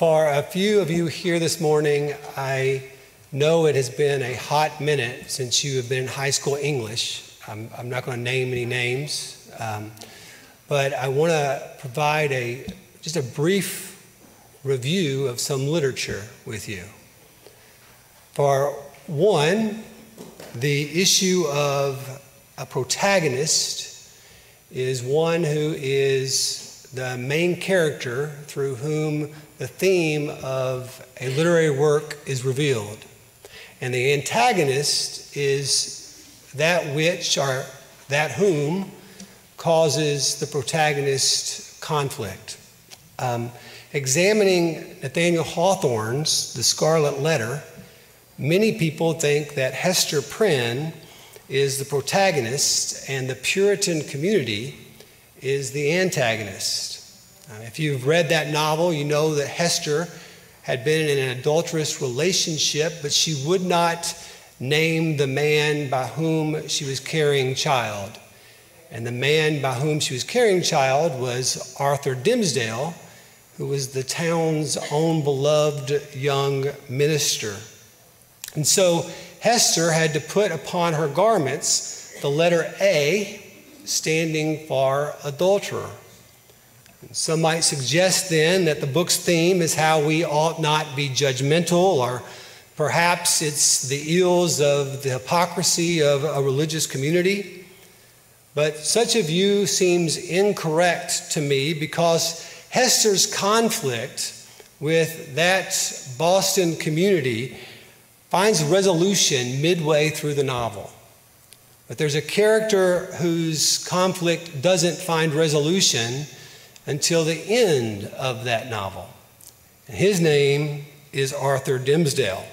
For a few of you here this morning, I know it has been a hot minute since you have been in high school English. I'm, I'm not going to name any names, um, but I want to provide a just a brief review of some literature with you. For one, the issue of a protagonist is one who is the main character through whom the theme of a literary work is revealed. And the antagonist is that which or that whom causes the protagonist conflict. Um, examining Nathaniel Hawthorne's The Scarlet Letter, many people think that Hester Prynne is the protagonist and the Puritan community is the antagonist. Uh, if you've read that novel, you know that Hester had been in an adulterous relationship, but she would not name the man by whom she was carrying child. And the man by whom she was carrying child was Arthur Dimmesdale, who was the town's own beloved young minister. And so Hester had to put upon her garments the letter A, standing for adulterer. Some might suggest then that the book's theme is how we ought not be judgmental, or perhaps it's the ills of the hypocrisy of a religious community. But such a view seems incorrect to me because Hester's conflict with that Boston community finds resolution midway through the novel. But there's a character whose conflict doesn't find resolution until the end of that novel. And his name is Arthur Dimmesdale.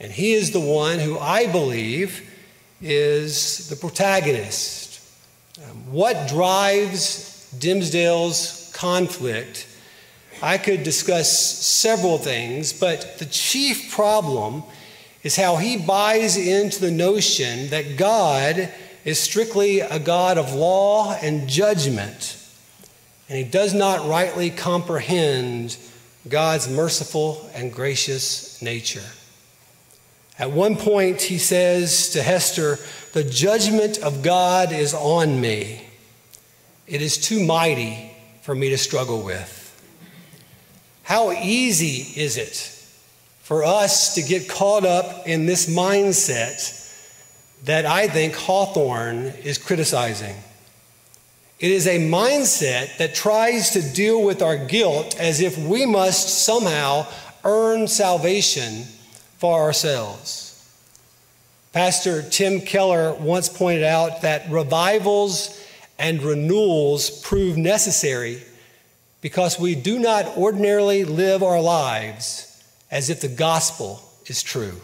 And he is the one who I believe is the protagonist. Um, what drives Dimmesdale's conflict? I could discuss several things, but the chief problem is how he buys into the notion that God is strictly a God of law and judgment and he does not rightly comprehend God's merciful and gracious nature. At one point, he says to Hester, The judgment of God is on me. It is too mighty for me to struggle with. How easy is it for us to get caught up in this mindset that I think Hawthorne is criticizing? It is a mindset that tries to deal with our guilt as if we must somehow earn salvation for ourselves. Pastor Tim Keller once pointed out that revivals and renewals prove necessary because we do not ordinarily live our lives as if the gospel is true.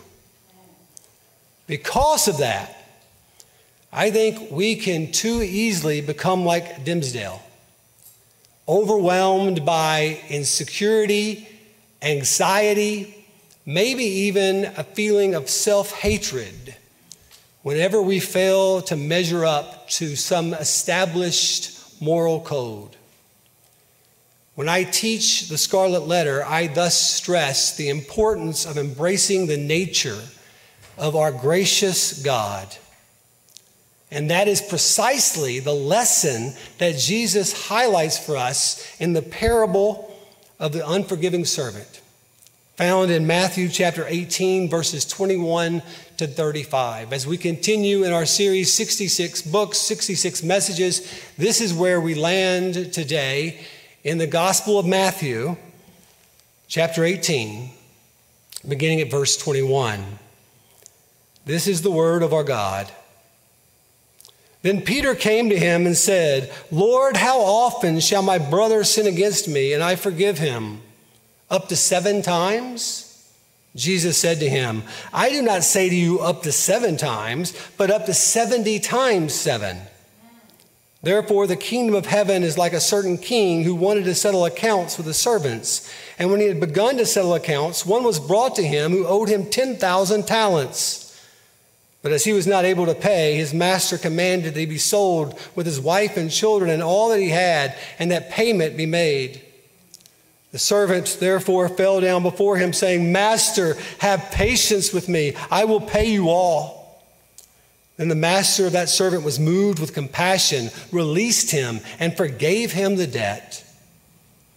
Because of that, I think we can too easily become like Dimmesdale, overwhelmed by insecurity, anxiety, maybe even a feeling of self hatred whenever we fail to measure up to some established moral code. When I teach the Scarlet Letter, I thus stress the importance of embracing the nature of our gracious God and that is precisely the lesson that Jesus highlights for us in the parable of the unforgiving servant, found in Matthew chapter 18, verses 21 to 35. As we continue in our series, 66 books, 66 messages, this is where we land today in the Gospel of Matthew, chapter 18, beginning at verse 21. This is the word of our God. Then Peter came to him and said, Lord, how often shall my brother sin against me and I forgive him? Up to seven times? Jesus said to him, I do not say to you up to seven times, but up to 70 times seven. Therefore, the kingdom of heaven is like a certain king who wanted to settle accounts with his servants. And when he had begun to settle accounts, one was brought to him who owed him 10,000 talents. But as he was not able to pay, his master commanded that he be sold with his wife and children and all that he had, and that payment be made. The servant therefore fell down before him, saying, Master, have patience with me. I will pay you all. Then the master of that servant was moved with compassion, released him, and forgave him the debt.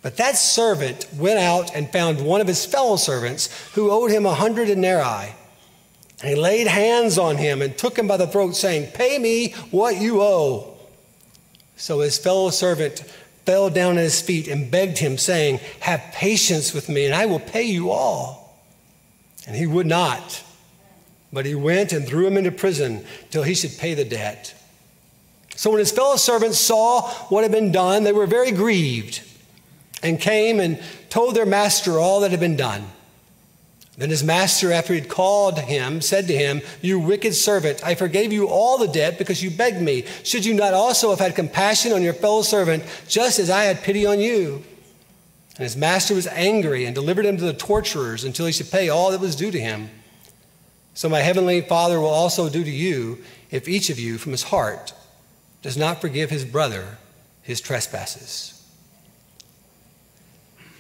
But that servant went out and found one of his fellow servants who owed him a hundred denarii. And he laid hands on him and took him by the throat, saying, Pay me what you owe. So his fellow servant fell down at his feet and begged him, saying, Have patience with me, and I will pay you all. And he would not, but he went and threw him into prison till he should pay the debt. So when his fellow servants saw what had been done, they were very grieved and came and told their master all that had been done. Then his master, after he'd called him, said to him, You wicked servant, I forgave you all the debt because you begged me. Should you not also have had compassion on your fellow servant, just as I had pity on you? And his master was angry and delivered him to the torturers until he should pay all that was due to him. So my heavenly Father will also do to you if each of you from his heart does not forgive his brother his trespasses.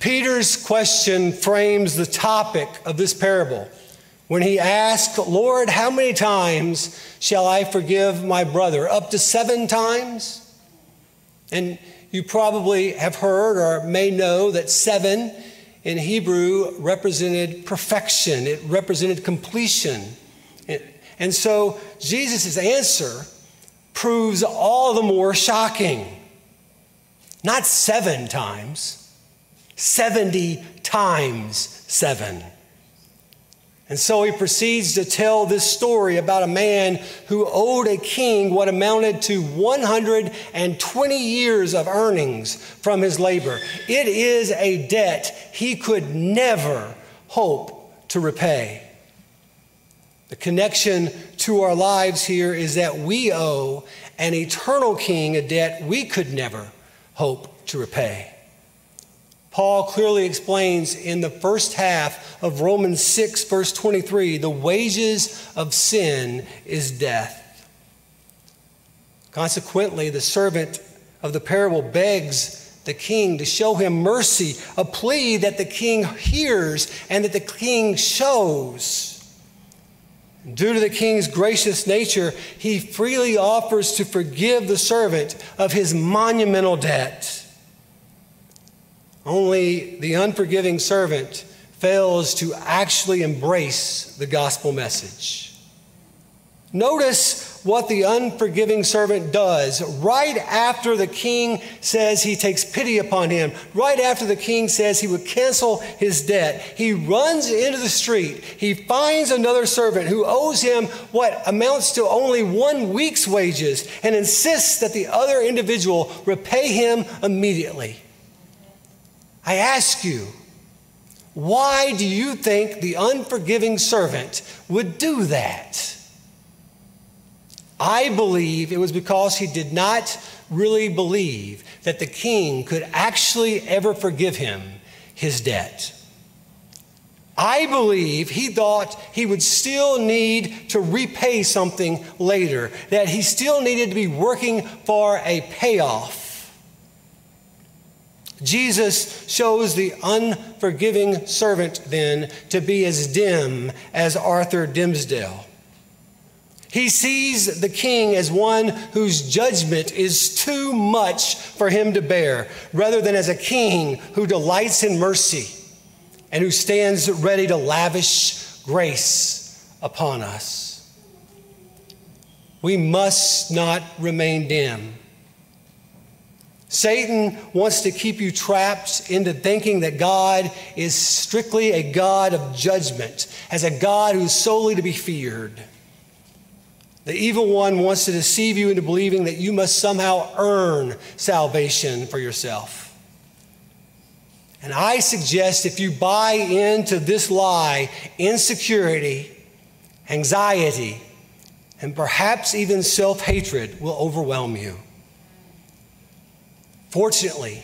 Peter's question frames the topic of this parable when he asked, Lord, how many times shall I forgive my brother? Up to seven times? And you probably have heard or may know that seven in Hebrew represented perfection, it represented completion. And so Jesus' answer proves all the more shocking. Not seven times 70 times seven. And so he proceeds to tell this story about a man who owed a king what amounted to 120 years of earnings from his labor. It is a debt he could never hope to repay. The connection to our lives here is that we owe an eternal king a debt we could never hope to repay. Paul clearly explains in the first half of Romans 6, verse 23, the wages of sin is death. Consequently, the servant of the parable begs the king to show him mercy, a plea that the king hears and that the king shows. Due to the king's gracious nature, he freely offers to forgive the servant of his monumental debt. Only the unforgiving servant fails to actually embrace the gospel message. Notice what the unforgiving servant does right after the king says he takes pity upon him, right after the king says he would cancel his debt. He runs into the street. He finds another servant who owes him what amounts to only one week's wages and insists that the other individual repay him immediately. I ask you, why do you think the unforgiving servant would do that? I believe it was because he did not really believe that the king could actually ever forgive him his debt. I believe he thought he would still need to repay something later, that he still needed to be working for a payoff. Jesus shows the unforgiving servant then to be as dim as Arthur Dimmesdale. He sees the king as one whose judgment is too much for him to bear, rather than as a king who delights in mercy and who stands ready to lavish grace upon us. We must not remain dim Satan wants to keep you trapped into thinking that God is strictly a God of judgment, as a God who's solely to be feared. The evil one wants to deceive you into believing that you must somehow earn salvation for yourself. And I suggest if you buy into this lie, insecurity, anxiety, and perhaps even self hatred will overwhelm you. Fortunately,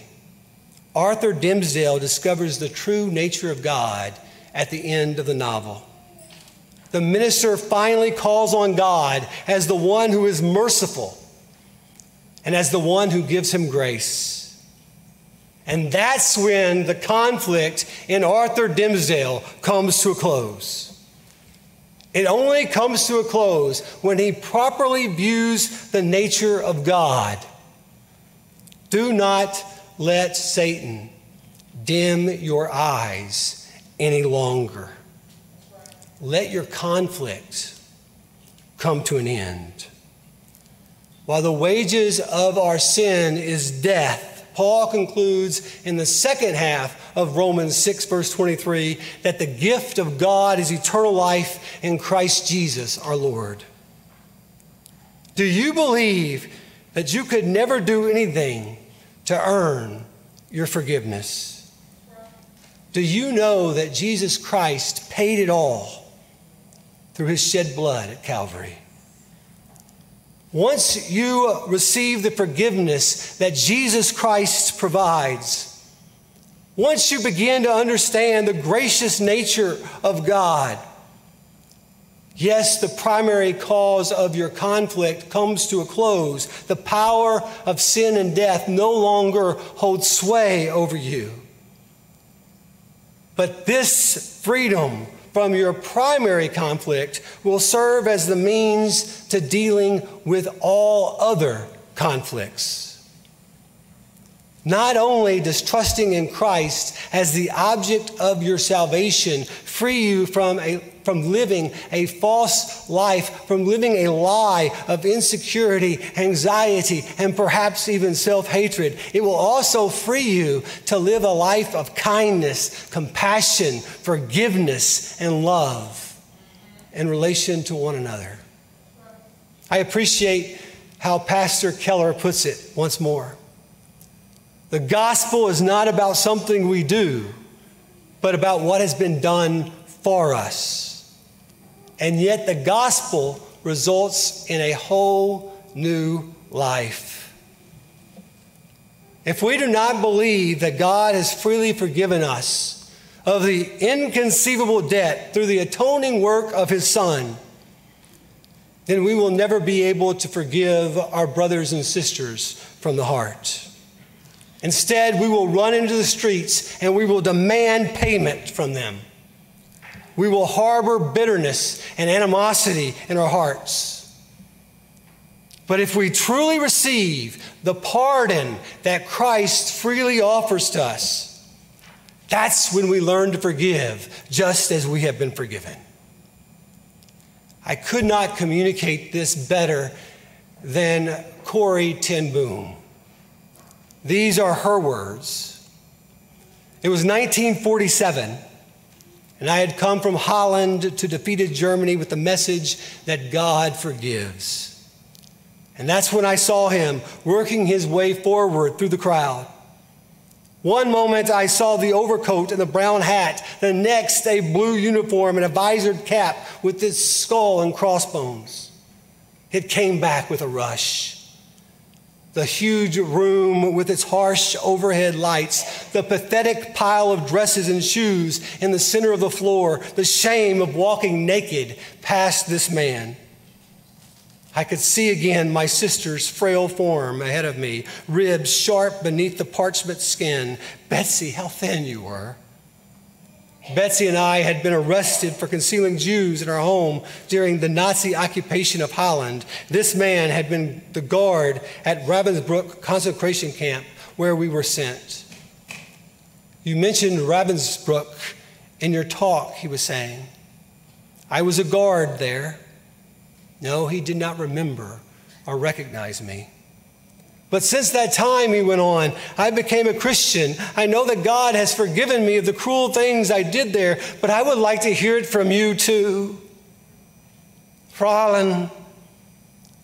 Arthur Dimmesdale discovers the true nature of God at the end of the novel. The minister finally calls on God as the one who is merciful and as the one who gives him grace. And that's when the conflict in Arthur Dimmesdale comes to a close. It only comes to a close when he properly views the nature of God. Do not let Satan dim your eyes any longer. Let your conflict come to an end. While the wages of our sin is death, Paul concludes in the second half of Romans 6, verse 23, that the gift of God is eternal life in Christ Jesus our Lord. Do you believe that you could never do anything to earn your forgiveness? Do you know that Jesus Christ paid it all through his shed blood at Calvary? Once you receive the forgiveness that Jesus Christ provides, once you begin to understand the gracious nature of God, yes, the primary cause of your conflict comes to a close. The power of sin and death no longer holds sway over you. But this freedom from your primary conflict will serve as the means to dealing with all other conflicts. Not only does trusting in Christ as the object of your salvation free you from, a, from living a false life, from living a lie of insecurity, anxiety, and perhaps even self hatred, it will also free you to live a life of kindness, compassion, forgiveness, and love in relation to one another. I appreciate how Pastor Keller puts it once more. The gospel is not about something we do, but about what has been done for us. And yet, the gospel results in a whole new life. If we do not believe that God has freely forgiven us of the inconceivable debt through the atoning work of his Son, then we will never be able to forgive our brothers and sisters from the heart. Instead, we will run into the streets and we will demand payment from them. We will harbor bitterness and animosity in our hearts. But if we truly receive the pardon that Christ freely offers to us, that's when we learn to forgive just as we have been forgiven. I could not communicate this better than Corrie ten Boom. These are her words. It was 1947, and I had come from Holland to defeated Germany with the message that God forgives. And that's when I saw him working his way forward through the crowd. One moment I saw the overcoat and the brown hat, the next a blue uniform and a visored cap with its skull and crossbones. It came back with a rush the huge room with its harsh overhead lights, the pathetic pile of dresses and shoes in the center of the floor, the shame of walking naked past this man. I could see again my sister's frail form ahead of me, ribs sharp beneath the parchment skin. Betsy, how thin you were. Betsy and I had been arrested for concealing Jews in our home during the Nazi occupation of Holland. This man had been the guard at Ravensbrück concentration camp where we were sent. You mentioned Ravensbrück in your talk, he was saying. I was a guard there. No, he did not remember or recognize me. But since that time, he went on, I became a Christian. I know that God has forgiven me of the cruel things I did there, but I would like to hear it from you too. Fräulein,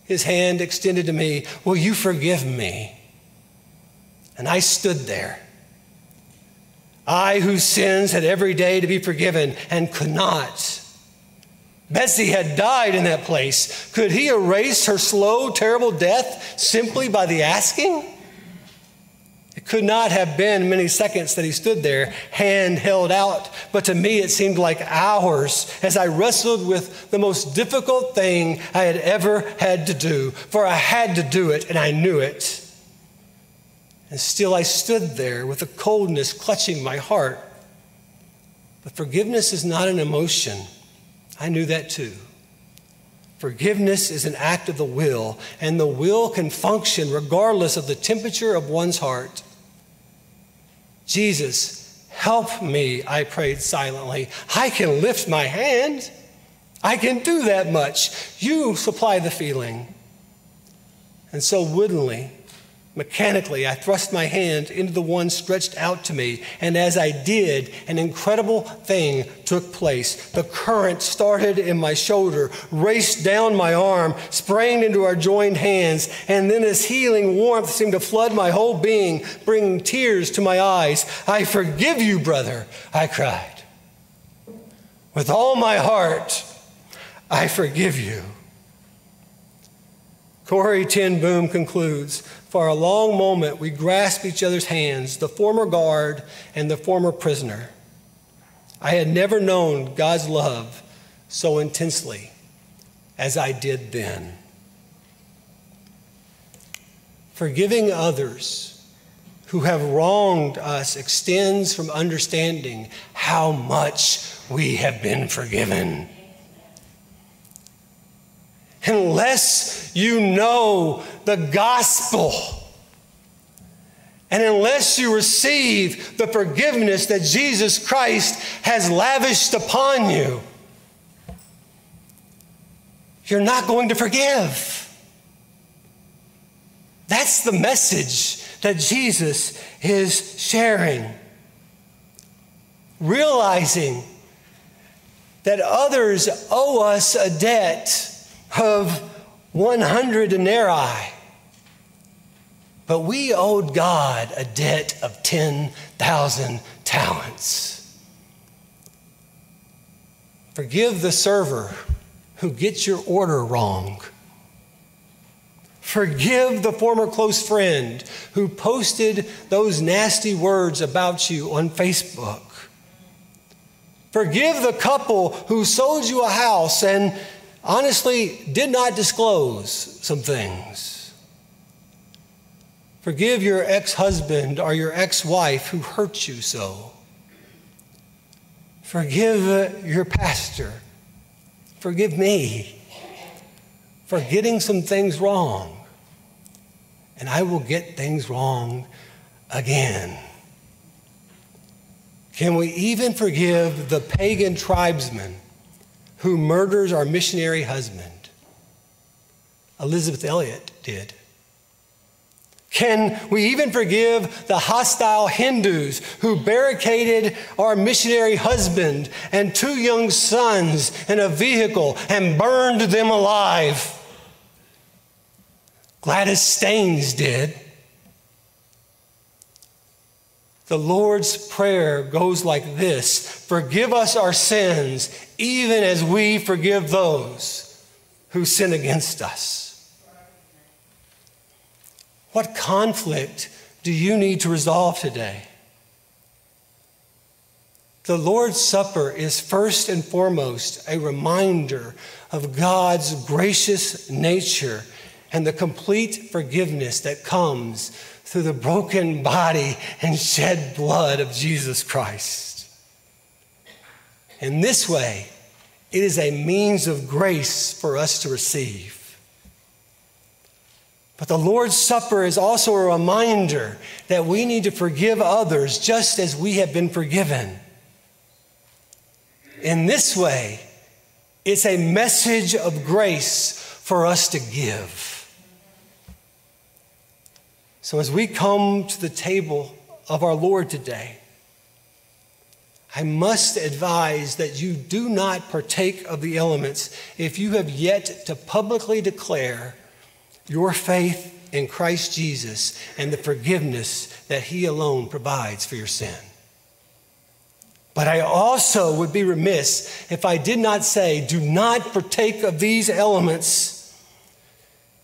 his hand extended to me, Will you forgive me? And I stood there. I, whose sins had every day to be forgiven and could not. Betsy had died in that place. Could he erase her slow, terrible death simply by the asking? It could not have been many seconds that he stood there, hand held out, but to me it seemed like hours as I wrestled with the most difficult thing I had ever had to do, for I had to do it and I knew it. And still I stood there with a coldness clutching my heart. But forgiveness is not an emotion. I knew that too. Forgiveness is an act of the will, and the will can function regardless of the temperature of one's heart. Jesus, help me, I prayed silently. I can lift my hand. I can do that much. You supply the feeling. And so woodenly, Mechanically, I thrust my hand into the one stretched out to me, and as I did, an incredible thing took place. The current started in my shoulder, raced down my arm, sprang into our joined hands, and then this healing warmth seemed to flood my whole being, bringing tears to my eyes. I forgive you, brother, I cried. With all my heart, I forgive you. Corrie ten Boom concludes For a long moment, we grasped each other's hands, the former guard and the former prisoner. I had never known God's love so intensely as I did then. Forgiving others who have wronged us extends from understanding how much we have been forgiven unless you know the gospel. And unless you receive the forgiveness that Jesus Christ has lavished upon you, you're not going to forgive. That's the message that Jesus is sharing. Realizing that others owe us a debt of 100 denarii. But we owed God a debt of 10,000 talents. Forgive the server who gets your order wrong. Forgive the former close friend who posted those nasty words about you on Facebook. Forgive the couple who sold you a house and honestly did not disclose some things. Forgive your ex husband or your ex wife who hurt you so. Forgive your pastor. Forgive me for getting some things wrong. And I will get things wrong again. Can we even forgive the pagan tribesmen who murders our missionary husband. Elisabeth Elliot did. Can we even forgive the hostile Hindus who barricaded our missionary husband and two young sons in a vehicle and burned them alive? Gladys Staines did. The Lord's Prayer goes like this Forgive us our sins, even as we forgive those who sin against us. What conflict do you need to resolve today? The Lord's Supper is first and foremost a reminder of God's gracious nature and the complete forgiveness that comes through the broken body and shed blood of Jesus Christ. In this way, it is a means of grace for us to receive. But the Lord's Supper is also a reminder that we need to forgive others just as we have been forgiven. In this way, it's a message of grace for us to give. So, as we come to the table of our Lord today, I must advise that you do not partake of the elements if you have yet to publicly declare your faith in Christ Jesus and the forgiveness that He alone provides for your sin. But I also would be remiss if I did not say, do not partake of these elements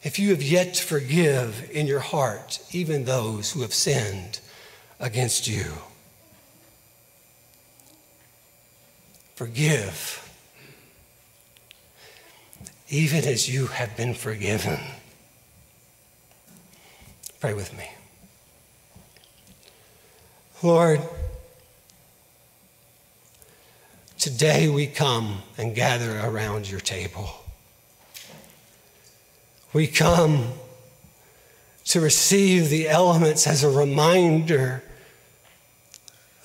if you have yet to forgive in your heart even those who have sinned against you. Forgive even as you have been forgiven. Pray with me. Lord, today we come and gather around your table. We come to receive the elements as a reminder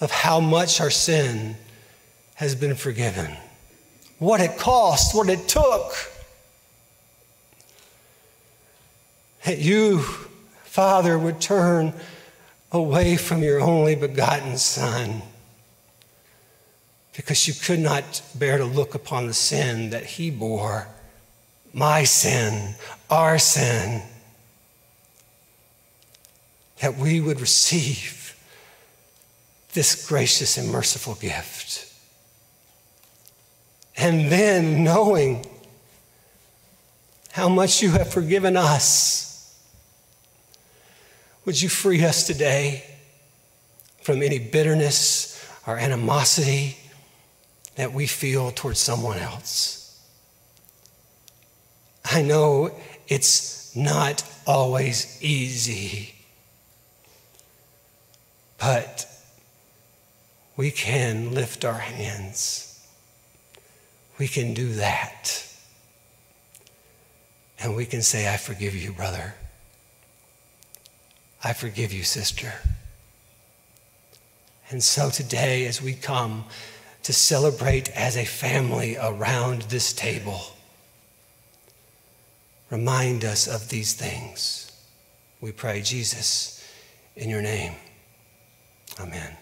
of how much our sin has been forgiven, what it cost, what it took. That you, Father, would turn away from your only begotten Son because you could not bear to look upon the sin that he bore my sin, our sin, that we would receive this gracious and merciful gift. And then knowing how much you have forgiven us would you free us today from any bitterness or animosity that we feel towards someone else? I know it's not always easy, but we can lift our hands. We can do that. And we can say, I forgive you, brother. I forgive you, sister. And so today, as we come to celebrate as a family around this table, remind us of these things. We pray, Jesus, in your name. Amen.